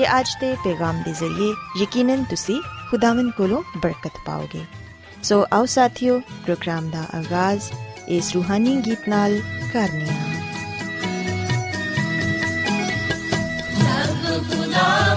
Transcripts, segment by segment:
ਕਿ ਅੱਜ ਦੇ ਪੈਗਾਮ ਦੇ ਜ਼ਰੀਏ ਯਕੀਨਨ ਤੁਸੀਂ ਖੁਦਾਵੰਦ ਕੋਲੋਂ ਬਰਕਤ ਪਾਓਗੇ। ਸੋ ਆਓ ਸਾਥੀਓ, ਪ੍ਰੋਗਰਾਮ ਦਾ ਆਗਾਜ਼ ਇਸ ਰੂਹਾਨੀ ਗੀਤ ਨਾਲ ਕਰਨੀ ਸਭ ਖੁਦਾਵੰਦ ਬਾਦਸ਼ਾਹ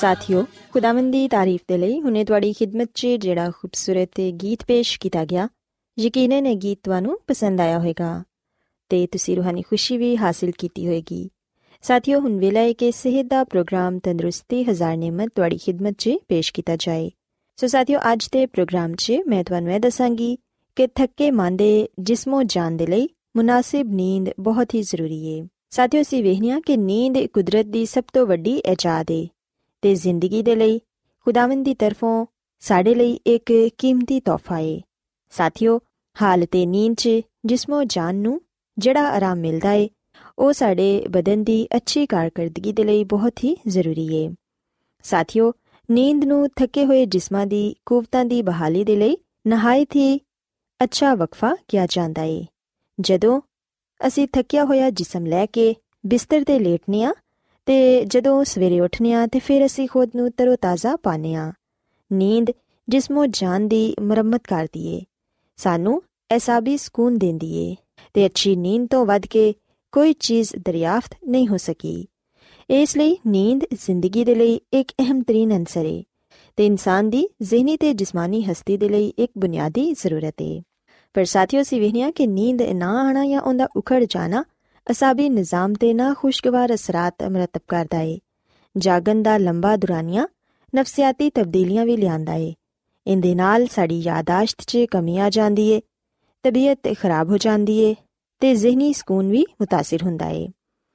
ਸਾਥਿਓ, ਖੁਦਾਵੰਦ ਦੀ ਤਾਰੀਫ ਦੇ ਲਈ ਹੁਨੇ ਤੁਹਾਡੀ ਖidmat 'ਚ ਜਿਹੜਾ ਖੂਬਸੂਰਤ ਗੀਤ ਪੇਸ਼ ਕੀਤਾ ਗਿਆ, ਯਕੀਨਨ ਇਹ ਗੀਤ ਤੁਹਾਨੂੰ ਪਸੰਦ ਆਇਆ ਹੋਵੇਗਾ ਤੇ ਤੁਸੀਂ ਰੂਹਾਨੀ ਖੁਸ਼ੀ ਵੀ ਹਾਸਿਲ ਕੀਤੀ ਹੋਵੇਗੀ। ਸਾਥਿਓ, ਹੁਣ ਵੇਲਾ ਹੈ ਕਿ ਸਿਹਤ ਦਾ ਪ੍ਰੋਗਰਾਮ ਤੰਦਰੁਸਤੀ, ਹਜ਼ਾਰ ਨਿਮਤ ਤੁਹਾਡੀ ਖidmat 'ਚ ਪੇਸ਼ ਕੀਤਾ ਜਾਏ। ਸੋ ਸਾਥਿਓ, ਅੱਜ ਦੇ ਪ੍ਰੋਗਰਾਮ 'ਚ ਮੈਂ ਤੁਹਾਨੂੰ ਇਹ ਦੱਸਾਂਗੀ ਕਿ ਥੱਕੇ ਮੰਦੇ, ਜਿਸਮੋ ਜਾਨ ਦੇ ਲਈ ਮੁਨਾਸਿਬ ਨੀਂਦ ਬਹੁਤ ਹੀ ਜ਼ਰੂਰੀ ਏ। ਸਾਥੀਓ, ਅਸੀਂ ਵੇਖਨੀਆ ਕਿ ਨੀਂਦ ਕੁਦਰਤ ਦੀ ਸਭ ਤੋਂ ਵੱਡੀ ਇਜਾਦ ਏ। ਤੇ ਜ਼ਿੰਦਗੀ ਦੇ ਲਈ, ਖੁਦਾਵੰਦ ਦੀ ਤਰਫੋਂ ਸਾਡੇ ਲਈ ਇੱਕ ਕੀਮਤੀ ਤੋਹਫਾ ਏ। ਸਾਥੀਓ ਹਾਲਤੇ ਨੀਂਦ 'ਚ ਜਿਸਮੋ ਜਾਨ ਨੂੰ ਜਿਹੜਾ ਆਰਾਮ ਮਿਲਦਾ ਏ, ਉਹ ਸਾਡੇ ਬਦਨ ਦੀ ਅੱਛੀ ਕਾਰਗਰਦਗੀ ਦੇ ਲਈ ਬਹੁਤ ਹੀ ਜ਼ਰੂਰੀ ਏ। ਸਾਥੀਓ, ਨੀਂਦ ਨੂੰ ਥੱਕੇ ਹੋਏ ਜਿਸਮਾਂ ਦੀ ਕੂਵਤਾਂ ਦੀ ਬਹਾਲੀ ਦੇ ਲਈ ਨਹਾਇਤ ਹੀ ਅੱਛਾ ਵਕਫਾ ਕੀਤਾ ਜਾਂਦਾ ਏ। ਜਦੋਂ ਅਸੀਂ ਥੱਕਿਆ ਹੋਇਆ ਜਿਸਮ ਲੈ ਕੇ ਬਿਸਤਰ ਤੇ ਲੇਟਨੇ ਆ ਤੇ ਜਦੋਂ ਸਵੇਰੇ ਉੱਠਨੇ ਆ ਤੇ ਫਿਰ ਅਸੀਂ ਖੁਦ ਨੂੰ ਤਰੋਤਾਜ਼ਾ ਪਾਣੇ ਆ ਨੀਂਦ ਜਿਸਮੋ ਜਾਨ ਦੀ ਮੁਰੰਮਤ ਕਰਦੀ ਏ ਸਾਨੂੰ ਐਸਾਬੀ ਸਕੂਨ ਦਿੰਦੀ ਏ ਤੇ ਅੱਛੀ ਨੀਂਦ ਤੋਂ ਵੱਧ ਕੇ ਕੋਈ ਚੀਜ਼ ਦਰਿਆਫਤ ਨਹੀਂ ਹੋ ਸਕੀ। ਇਸ ਲਈ ਨੀਂਦ ਜ਼ਿੰਦਗੀ ਦੇ ਲਈ ਇੱਕ ਅਹਿਮ ਤਰੀਨ ਅੰਸਰ ਏ ਤੇ ਇਨਸਾਨ ਦੀ ਜ਼ਿਹਨੀ ਤੇ ਜਿਸਮਾਨੀ ਹਸਤੀ ਦੇ ਲਈ ਇੱਕ ਬੁਨਿਆਦੀ ਜ਼ਰੂਰਤ ਏ। ਪਰ ਸਾਥੀਓ ਸੀ ਵਹਿਨੀਆਂ ਕਿ ਨੀਂਦ ਨਾ ਆਣਾ ਜਾਂ ਉਹਦਾ ਉਖੜ ਜਾਣਾ ਅਸਾਬੀ ਨਿਜ਼ਾਮ ਤੇ ਨਾ ਖੁਸ਼ਗਵਾਰ ਅਸਰਾਤ ਮਰਤਬ ਕਰਦਾ ਏ ਜਾਗਨ ਦਾ ਲੰਬਾ ਦੁਰਾਨੀਆਂ ਨਫਸੀਆਤੀ ਤਬਦੀਲੀਆਂ ਵੀ ਲਿਆਂਦਾ ਏ ਇੰਦੇ ਨਾਲ ਸਾਡੀ ਯਾਦਾਸ਼ਤ 'ਚ ਕਮੀ ਆ ਜਾਂਦੀ ਏ ਤਬੀਅਤ ਖਰਾਬ ਹੋ ਜਾਂਦੀ ਏ ਤੇ ਜ਼ਿਹਨੀ ਸਕੂਨ ਵੀ متاثر ਹੁੰਦਾ ਏ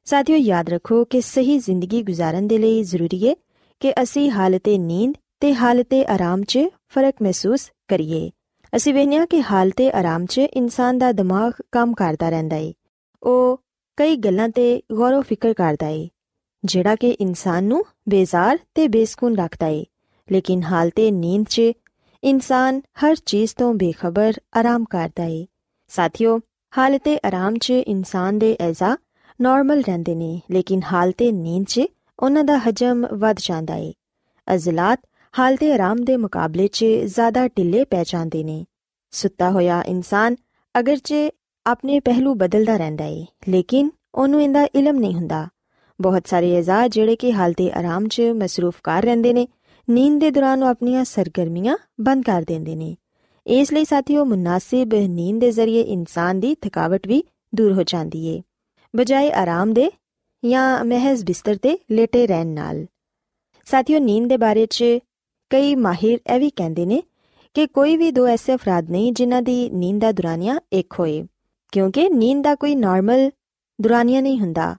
ਸਾਥੀਓ ਯਾਦ ਰੱਖੋ ਕਿ ਸਹੀ ਜ਼ਿੰਦਗੀ ਗੁਜ਼ਾਰਨ ਦੇ ਲਈ ਜ਼ਰੂਰੀ ਏ ਕਿ ਅਸੀਂ ਹਾਲਤੇ ਨੀਂਦ ਤੇ ਹਾਲਤੇ ਆਰਾਮ 'ਚ ਫਰਕ ਮਹਿਸੂਸ ਕਰੀਏ ਅਸੀਂ ਵੇਖਿਆ ਕਿ ਹਾਲਤੇ ਆਰਾਮ 'ਚ ਇਨਸਾਨ ਦਾ ਦਿਮਾਗ ਕੰਮ ਕਰਦਾ ਰਹਿੰਦਾ ਏ ਉਹ ਕਈ ਗੱਲਾਂ ਤੇ ਗੌਰ ਫਿਕਰ ਕਰਦਾ ਏ, ਜਿਹੜਾ ਕਿ ਇਨਸਾਨ ਨੂੰ ਬੇਜ਼ਾਰ ਤੇ ਬੇਸਕੂਨ ਰੱਖਦਾ ਏ, ਲੇਕਿਨ ਹਾਲਤੇ ਨੀਂਦ 'ਚ ਇਨਸਾਨ ਹਰ ਚੀਜ਼ ਤੋਂ ਬੇਖਬਰ, ਆਰਾਮ ਕਰਦਾ ਏ। ਸਾਥੀਓ ਹਾਲਤੇ ਆਰਾਮ 'ਚ ਇਨਸਾਨ ਦੇ ਐਜ਼ਾ ਨਾਰਮਲ ਰਹਿੰਦੇ ਨੇ, ਲੇਕਿਨ ਹਾਲਤੇ ਨੀਂਦ 'ਚ ਉਹਨਾਂ ਦਾ ਹਜਮ ਵੱਧ ਜਾਂਦਾ ਏ। ਅਜ਼ਲਾਤ ਹਾਲਤੇ ਆਰਾਮ ਦੇ ਮੁਕਾਬਲੇ 'ਚ ਜ਼ਿਆਦਾ ਢਿੱਲੇ ਪੈ ਜਾਂਦੇ ਨੇ। ਸੁੱਤਾ ਹੋਇਆ ਇਨਸਾਨ ਅਗਰਚੇ ਆਪਣੇ ਪਹਿਲੂ ਬਦਲਦਾ ਰਹਿੰਦਾ ਏ, ਲੇਕਿਨ ਉਹਨੂੰ ਇਹਦਾ ਇਲਮ ਨਹੀਂ ਹੁੰਦਾ। ਬਹੁਤ ਸਾਰੇ ਅਜ਼ਾ ਜਿਹੜੇ ਕਿ ਹਾਲਤੇ ਆਰਾਮ 'ਚ ਮਸਰੂਫ ਕਰ ਰਹਿੰਦੇ ਨੇ, ਨੀਂਦ ਦੇ ਦੌਰਾਨ ਉਹ ਆਪਣੀਆਂ ਸਰਗਰਮੀਆਂ ਬੰਦ ਕਰ ਦਿੰਦੇ ਨੇ। ਇਸ ਲਈ ਸਾਥੀਓ, ਮੁਨਾਸਿਬ ਨੀਂਦ ਦੇ ਜ਼ਰੀਏ ਇਨਸਾਨ ਦੀ ਥਕਾਵਟ ਵੀ ਦੂਰ ਹੋ ਜਾਂਦੀ ਏ। ਬਜਾਏ ਆਰਾਮ ਦੇ ਜਾਂ ਮਹਿਜ਼ ਬਿਸਤਰ ਤੇ ਲੇਟੇ ਰਹਿਣ ਨਾਲ। ਸਾਥੀਓ, ਨੀਂਦ ਦੇ ਬਾਰੇ 'ਚ ਕਈ ਮਾਹਿਰ ਇਹ ਵੀ ਕਹਿੰਦੇ ਨੇ ਕਿ ਕੋਈ ਵੀ ਦੋ ਐਸੇ ਅਫਰਾਦ ਨਹੀਂ ਜਿਨ੍ਹਾਂ ਦੀ ਨੀਂਦ ਦਾ ਦੁਰਾਨੀਆ ਇੱਕ ਹੋਏ। ਕਿਉਂਕਿ ਨੀਂਦ ਦਾ ਕੋਈ ਨਾਰਮਲ ਦੁਰਾਨੀਆ ਨਹੀਂ ਹੁੰਦਾ।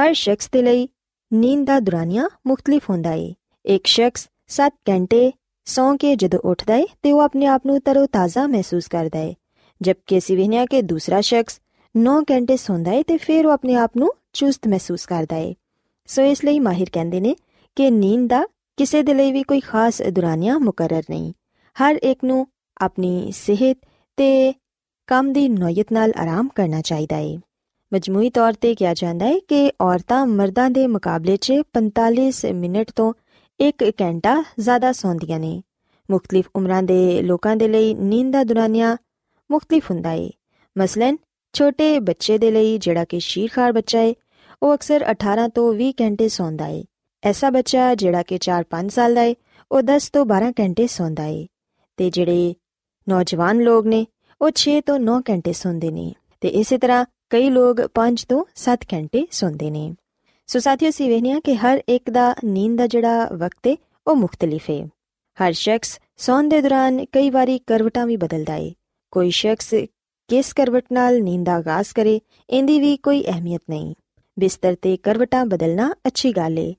ਹਰ ਸ਼ਖਸ ਦੇ ਲਈ ਨੀਂਦ ਦਾ ਦੁਰਾਨੀਆ ਮੁxtਲਿਫ ਹੁੰਦਾ ਏ। ਇੱਕ ਸ਼ਖਸ 7 ਘੰਟੇ ਸੌਂ ਕੇ ਜਦੋਂ ਉੱਠਦਾ ਏ ਤੇ ਉਹ ਆਪਣੇ ਆਪ ਨੂੰ ਤਰੋਤਾਜ਼ਾ ਮਹਿਸੂਸ ਕਰਦਾ ਏ। ਜਦਕਿ ਸਿਵਹਨਿਆ ਕੇ ਦੂਸਰਾ ਸ਼ਖਸ 9 ਘੰਟੇ ਸੌਂਦਾ ਏ ਤੇ ਫਿਰ ਉਹ ਆਪਣੇ ਆਪ ਨੂੰ ਚੁਸਤ ਮਹਿਸੂਸ ਕਰਦਾ ਏ। ਸੋ ਇਸ ਲਈ ਮਾਹਿਰ ਕਹਿੰਦੇ ਨੇ ਕਿ ਨੀਂਦ ਦਾ ਕਿਸੇ ਦੇ ਲਈ ਵੀ ਕੋਈ ਖਾਸ ਦੁਰਾਨੀਆ ਮੁਕਰਰ ਨਹੀਂ। ਹਰ ਇੱਕ ਨੂੰ ਆਪਣੀ ਸਿਹਤ ਤੇ ਕੰਮ ਦੀ ਨੌਇਤ ਨਾਲ ਆਰਾਮ ਕਰਨਾ ਚਾਹੀਦਾ ਏ। ਮਜਮੂਈ ਤੌਰ ਤੇ ਕਿਹਾ ਜਾਂਦਾ ਹੈ ਕਿ ਔਰਤਾਂ ਮਰਦਾਂ ਦੇ ਮੁਕਾਬਲੇ 'ਚ 45 ਮਿੰਟ ਤੋਂ 1 ਘੰਟਾ ਜ਼ਿਆਦਾ ਸੌਂਦੀਆਂ ਨੇ। ਮੁxtਲਿਫ ਉਮਰਾਂ ਦੇ ਲੋਕਾਂ ਦੇ ਲਈ ਨੀਂਦ ਦਾ ਦੁਰਾਨੀਆ ਮੁxtਲਿਫ ਹੁੰਦਾ ਏ। ਮਸਲਨ ਛੋਟੇ ਬੱਚੇ ਦੇ ਲਈ ਜਿਹੜਾ ਕਿ ਸ਼ੀਰਖਾਰ ਬੱਚਾ ਏ, ਉਹ ਅਕਸਰ 18 ਤੋਂ 20 ਘੰਟੇ ਸੌਂਦਾ ਏ। ਐਸਾ ਬੱਚਾ ਜਿਹੜਾ ਕਿ 4-5 ਸਾਲ ਦਾ ਏ, ਉਹ 10 ਤੋਂ 12 ਘੰਟੇ ਸੌਂਦਾ ਏ। ਤੇ ਜਿਹੜੇ ਨੌਜਵਾਨ ਲੋਕ ਨੇ ਉਹ 6 ਤੋਂ 9 ਘੰਟੇ ਸੌਂਦੇ ਨੇ ਤੇ ਇਸੇ ਤਰ੍ਹਾਂ ਕਈ ਲੋਕ 5 ਤੋਂ 7 ਘੰਟੇ ਸੌਂਦੇ ਨੇ। ਸੋ ਸਾਥੀਓ ਸੀ ਵੇਖਿਆ ਕਿ ਹਰ ਇੱਕ ਦਾ ਨੀਂਦ ਦਾ ਜਿਹੜਾ ਵਕਤ ਹੈ ਉਹ ਮੁxtਲਿਫ ਹੈ ਹਰ ਸ਼ਖਸ ਸੌਣ ਦੇ ਦੌਰਾਨ ਕਈ ਵਾਰੀ ਕਰਵਟਾਂ ਵੀ ਬਦਲਦਾ ਏ। ਕੋਈ ਸ਼ਖਸ ਕਿਸ ਕਰਵਟ ਨਾਲ ਨੀਂਦ ਦਾ ਆਗਾਜ਼ ਕਰੇ, ਇਹਦੀ ਵੀ ਕੋਈ ਅਹਿਮੀਅਤ ਨਹੀਂ। ਬਿਸਤਰ ਤੇ ਕਰਵਟਾਂ ਬਦਲਣਾ ਅੱਛੀ ਗੱਲ ਏ।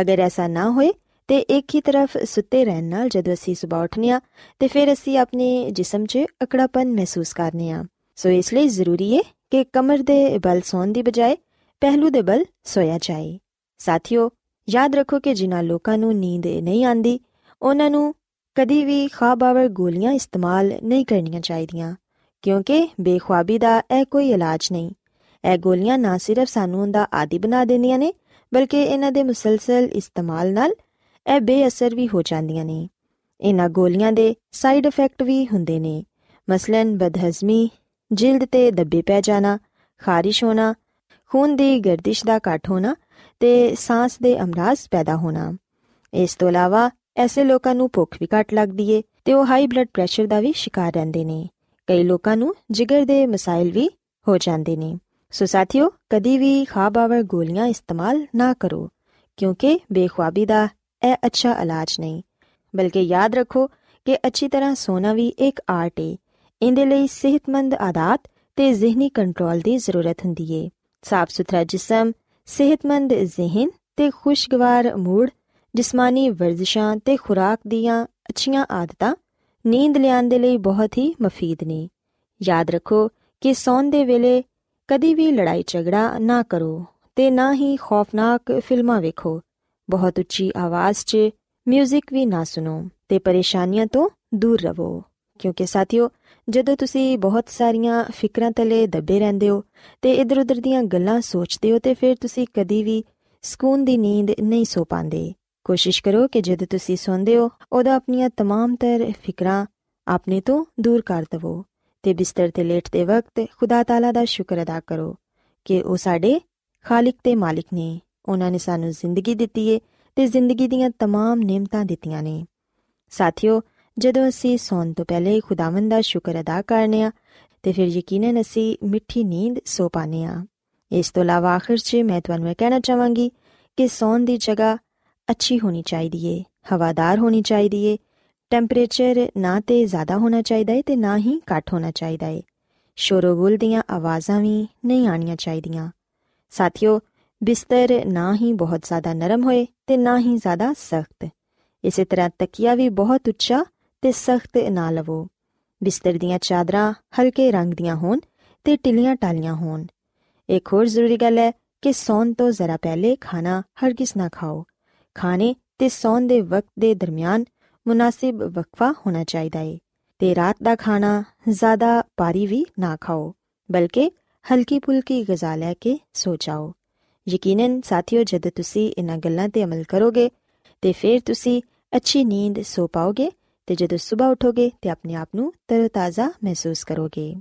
ਅਗਰ ਐਸਾ ਨਾ ਹੋਏ ਤੇ ਇੱਕ ਹੀ ਤਰਫ ਸੁੱਤੇ ਰਹਿਣ ਨਾਲ ਜਦੋਂ ਅਸੀਂ ਸਵੇਰ ਉੱਠਨੇ ਆ ਤੇ ਫਿਰ ਅਸੀਂ ਆਪਣੇ ਜਿਸਮ 'ਚ ਅਕੜਾਪਨ ਮਹਿਸੂਸ ਕਰਨੇ ਆ ਸੋ ਇਸ ਲਈ ਜ਼ਰੂਰੀ ਏ ਕਿ ਕਮਰ ਦੇ ਬਲ ਸੌਣ ਦੀ ਬਜਾਏ ਪਹਿਲੂ ਦੇ ਬਲ ਸੋਇਆ ਜਾਏ। ਸਾਥੀਓ, ਯਾਦ ਰੱਖੋ ਕਿ ਜਿਨ੍ਹਾਂ ਲੋਕਾਂ ਨੂੰ ਨੀਂਦ ਨਹੀਂ ਆਂਦੀ ਉਹਨਾਂ ਨੂੰ ਕਦੀ ਵੀ ਖਾਬਾਵਰ ਗੋਲੀਆਂ ਇਸਤੇਮਾਲ ਨਹੀਂ ਕਰਨੀਆਂ ਚਾਹੀਦੀਆਂ, ਕਿਉਂਕਿ ਬੇਖੁਆਬੀ ਦਾ ਇਹ ਕੋਈ ਇਲਾਜ ਨਹੀਂ। ਇਹ ਗੋਲੀਆਂ ਨਾ ਸਿਰਫ ਸਾਨੂੰ ਦਾ ਆਦੀ ਬਣਾ ਦਿੰਦੀਆਂ ਨੇ, ਬਲਕਿ ਇਹਨਾਂ ਦੇ ਮੁਸਲਸਲ ਇਸਤੇਮਾਲ ਨਾਲ ਇਹ ਬੇਅਸਰ ਵੀ ਹੋ ਜਾਂਦੀਆਂ ਨੇ। ਇਹਨਾਂ ਗੋਲੀਆਂ ਦੇ ਸਾਈਡ ਇਫੈਕਟ ਵੀ ਹੁੰਦੇ ਨੇ। ਮਸਲਨ ਬਦਹਜ਼ਮੀ, ਜਿਲਦ ਤੇ ਦੱਬੇ ਪੈ ਜਾਣਾ, ਖਾਰਿਸ਼ ਹੋਣਾ, ਖੂਨ ਦੀ ਗਰਦਿਸ਼ ਦਾ ਘਟ ਹੋਣਾ ਤੇ ਸਾਹ ਦੇ ਅਮਰਾਜ਼ ਪੈਦਾ ਹੋਣਾ। ਇਸ ਤੋਂ ਇਲਾਵਾ ਐਸੇ ਲੋਕਾਂ ਨੂੰ ਭੁੱਖ ਵੀ ਘਟ ਲੱਗਦੀ ਏ ਤੇ ਉਹ ਹਾਈ ਬਲੱਡ ਪ੍ਰੈਸ਼ਰ ਦਾ ਵੀ ਸ਼ਿਕਾਰ ਰਹਿੰਦੇ ਨੇ। ਕਈ ਲੋਕਾਂ ਨੂੰ ਜਿਗਰ ਦੇ ਮਸਾਇਲ ਵੀ ਹੋ ਜਾਂਦੇ ਨੇ। ਸੋ ਸਾਥੀਓ, ਕਦੀ ਵੀ ਖਾਬਾਵਰ ਗੋਲੀਆਂ ਇਸਤੇਮਾਲ ਨਾ ਕਰੋ, ਕਿਉਂਕਿ ਬੇਖੁਆਬੀ ਦਾ ਇਹ ਅੱਛਾ ਇਲਾਜ ਨਹੀਂ। ਬਲਕਿ ਯਾਦ ਰੱਖੋ ਕਿ ਅੱਛੀ ਤਰ੍ਹਾਂ ਸੋਣਾ ਵੀ ਇੱਕ ਆਰਟ ਏ। ਇਹਦੇ ਲਈ ਸਿਹਤਮੰਦ ਆਦਤ ਤੇ ਜ਼ਿਹਨੀ ਕੰਟਰੋਲ ਦੀ ਜ਼ਰੂਰਤ ਹੁੰਦੀ ਏ। ਸਾਫ਼ ਸੁਥਰਾ ਜਿਸਮ, ਸਿਹਤਮੰਦ ਜ਼ਿਹਨ ਤੇ ਖੁਸ਼ਗਵਾਰ ਮੂਡ, ਜਿਸਮਾਨੀ ਵਰਜ਼ਿਸ਼ਾਂ ਤੇ ਖੁਰਾਕ ਦੀਆਂ ਅੱਛੀਆਂ ਆਦਤਾਂ ਨੀਂਦ ਲਿਆਉਣ ਦੇ ਲਈ ਬਹੁਤ ਹੀ ਮਫੀਦ ਨੇ। ਯਾਦ ਰੱਖੋ ਕਿ ਸੌਣ ਦੇ ਵੇਲੇ ਕਦੀ ਵੀ ਲੜਾਈ ਝਗੜਾ ਨਾ ਕਰੋ ਤੇ ਨਾ ਹੀ ਖੌਫਨਾਕ ਫਿਲਮਾਂ ਵੇਖੋ। ਬਹੁਤ ਉੱਚੀ ਆਵਾਜ਼ 'ਚ 뮤직 ਵੀ ਨਾ ਸੁਣੋ ਤੇ ਪਰੇਸ਼ਾਨੀਆਂ ਤੋਂ ਦੂਰ ਰਹੋ ਕਿਉਂਕਿ ਸਾਥੀਓ ਜਦੋਂ ਤੁਸੀਂ ਬਹੁਤ ਸਾਰੀਆਂ ਫਿਕਰਾਂ ਤਲੇ ਦੱਬੇ ਰਹਿੰਦੇ ਹੋ ਤੇ ਇਧਰ ਉਧਰ ਦੀਆਂ ਗੱਲਾਂ ਸੋਚਦੇ ਹੋ ਤੇ ਫਿਰ ਤੁਸੀਂ ਕਦੀ ਵੀ ਸਕੂਨ ਦੀ ਨੀਂਦ ਨਹੀਂ ਸੋ ਪਾਉਂਦੇ ਕੋਸ਼ਿਸ਼ ਕਰੋ ਕਿ ਜਦੋਂ ਤੁਸੀਂ ਸੌਂਦੇ ਹੋ ਉਹਦਾ ਆਪਣੀਆਂ तमाम ਤਰ ਫਿਕਰਾਂ ਆਪਣੇ ਤੋਂ ਦੂਰ ਕਰ ਦਵੋ ਤੇ ਬਿਸਤਰ ਤੇ ਲੇਟਦੇ ਵਕਤ ਖੁਦਾ ਤਾਲਾ ਦਾ ਸ਼ੁਕਰ ਅਦਾ ਕਰੋ ਕਿ ਉਹ ਸਾਡੇ ਖਾਲਿਕ ਤੇ ਮਾਲਿਕ ਨੇ ਉਹਨਾਂ ਨੇ ਸਾਨੂੰ ਜ਼ਿੰਦਗੀ ਦਿੱਤੀ ਏ ਤੇ ਜ਼ਿੰਦਗੀ ਦੀਆਂ तमाम ਨਿਮਤਾਂ ਦਿੱਤੀਆਂ ਨੇ ਸਾਥੀਓ ਜਦੋਂ ਅਸੀਂ ਸੌਣ ਤੋਂ ਪਹਿਲੇ ਖੁਦਾਵੰਦ ਦਾ ਸ਼ੁਕਰ ਅਦਾ ਕਰਨੇ ਆ ਤੇ ਫਿਰ ਯਕੀਨਨ ਅਸੀਂ ਮਿੱਠੀ ਨੀਂਦ ਸੋ ਪਾਨੇ ਆ ਇਸ ਤੋਂ ਇਲਾਵਾ ਆਖਿਰ 'ਚ ਮੈਂ ਤੁਹਾਨੂੰ ਇਹ ਕਹਿਣਾ ਚਾਹਾਂਗੀ ਕਿ ਸੌਣ ਦੀ ਜਗ੍ਹਾ ਅੱਛੀ ਹੋਣੀ ਚਾਹੀਦੀ ਏ ਹਵਾਦਾਰ ਹੋਣੀ ਚਾਹੀਦੀ ਏ ਟੈਂਪਰੇਚਰ ਨਾ ਤੇ ਜ਼ਿਆਦਾ ਹੋਣਾ ਚਾਹੀਦਾ ਏ ਤੇ ਨਾ ਹੀ ਘੱਟ ਹੋਣਾ ਚਾਹੀਦਾ ਏ ਸ਼ੋਰਗੁਲ ਦੀਆਂ ਆਵਾਜ਼ਾਂ ਵੀ ਨਹੀਂ ਆਣੀਆਂ ਚਾਹੀਦੀਆਂ ਸਾਥੀਓ ਬਿਸਤਰ ਨਾ ਹੀ ਬਹੁਤ ਜ਼ਿਆਦਾ ਨਰਮ ਹੋਏ ਤੇ ਨਾ ਹੀ ਜ਼ਿਆਦਾ ਸਖਤ। ਇਸੇ ਤਰ੍ਹਾਂ ਤਕੀਆ ਵੀ ਬਹੁਤ ਉੱਚਾ ਤੇ ਸਖਤ ਨਾ ਲਵੋ। ਬਿਸਤਰ ਦੀਆਂ ਚਾਦਰਾਂ ਹਲਕੇ ਰੰਗ ਦੀਆਂ ਹੋਣ ਤੇ ਟਿਲੀਆਂ ਟਾਲੀਆਂ ਹੋਣ। ਇੱਕ ਹੋਰ ਜ਼ਰੂਰੀ ਗੱਲ ਹੈ ਕਿ ਸੌਣ ਤੋਂ ਜ਼ਰਾ ਪਹਿਲੇ ਖਾਣਾ ਹਰਗਿਜ਼ ਨਾ ਖਾਓ। ਖਾਣੇ ਤੇ ਸੌਣ ਦੇ ਵਕਤ ਦੇ ਦਰਮਿਆਨ ਮੁਨਾਸਿਬ ਵਕਫਾ ਹੋਣਾ ਚਾਹੀਦਾ ਹੈ ਤੇ ਰਾਤ ਦਾ ਖਾਣਾ ਜ਼ਿਆਦਾ ਭਾਰੀ ਵੀ ਨਾ ਖਾਓ, ਬਲਕਿ ਹਲਕੀ ਫੁਲਕੀ ਗਜ਼ਾ ਲੈ ਕੇ ਸੋ ਜਾਓ। ਯਕੀਨਨ ਸਾਥੀਓ, ਜਦ ਤੁਸੀਂ ਇਹਨਾਂ ਗੱਲਾਂ ਤੇ ਅਮਲ ਕਰੋਗੇ ਤੇ ਫਿਰ ਤੁਸੀਂ ਅੱਛੀ ਨੀਂਦ ਸੋ ਪਾਓਗੇ ਤੇ ਜਦੋਂ ਸਵੇਰ ਉਠੋਗੇ ਤੇ ਆਪਣੇ ਆਪ ਨੂੰ ਤਰਤਾਜ਼ਾ ਮਹਿਸੂਸ ਕਰੋਗੇ।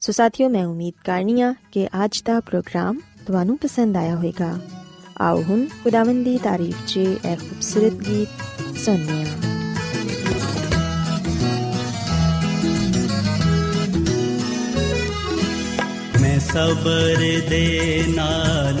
ਸੋ ਸਾਥੀਓ, ਮੈਂ ਉਮੀਦ ਕਰਨੀਆ ਕਿ ਅੱਜ ਦਾ ਪ੍ਰੋਗਰਾਮ ਤੁਹਾਨੂੰ ਪਸੰਦ ਆਇਆ ਹੋਵੇਗਾ। ਆਓ ਹੁਣ ਖੁਦਾਵੰਦ ਦੀ ਤਾਰੀਫ 'ਚ ਇੱਕ ਖੂਬਸੂਰਤ ਗੀਤ ਸੁਣੀਏ ਮੈਂ ਸਬਰ ਦੇ ਨਾਲ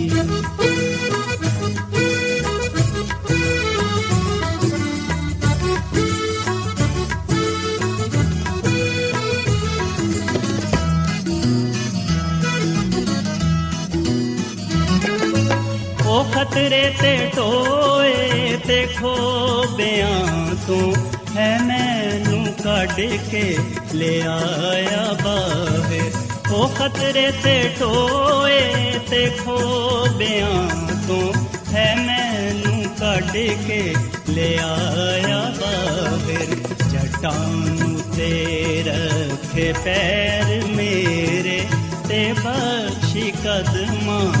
ਉਹ ਖਤਰੇ ਤੇ ਟੋਏ ਤੇ ਖੋਬਿਆਂ ਤੂੰ ਹੈ ਮੈਨੂੰ ਕੱਢ ਕੇ ਲੈ ਆਇਆ ਬਾਹਰ। ਉਹ ਖਤਰੇ ਤੇ ਟੋਏ ਤੇ ਖੋਬਿਆਂ ਤੂੰ ਹੈ ਮੈਨੂੰ ਕੱਢ ਕੇ ਲੈ ਆਇਆ ਬਾਹਰ। ਜਟਾਂ ਤੇ ਰੱਖੇ ਪੈਰ ਮੇਰੇ ਤੇ ਬਖਸ਼ੀ ਕਦਮਾਂ ਨੂੰ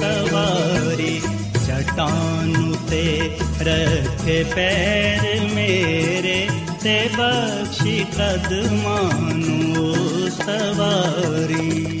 ਸਵਾਰੀ ਚਟਾਨ ਤੇ ਰੱਖੇ ਪੈਰ ਮੇਰੇ ਤੇ ਬਖਸ਼ੀ ਕਦਮਾਂ ਨੂੰ ਸਵਾਰੀ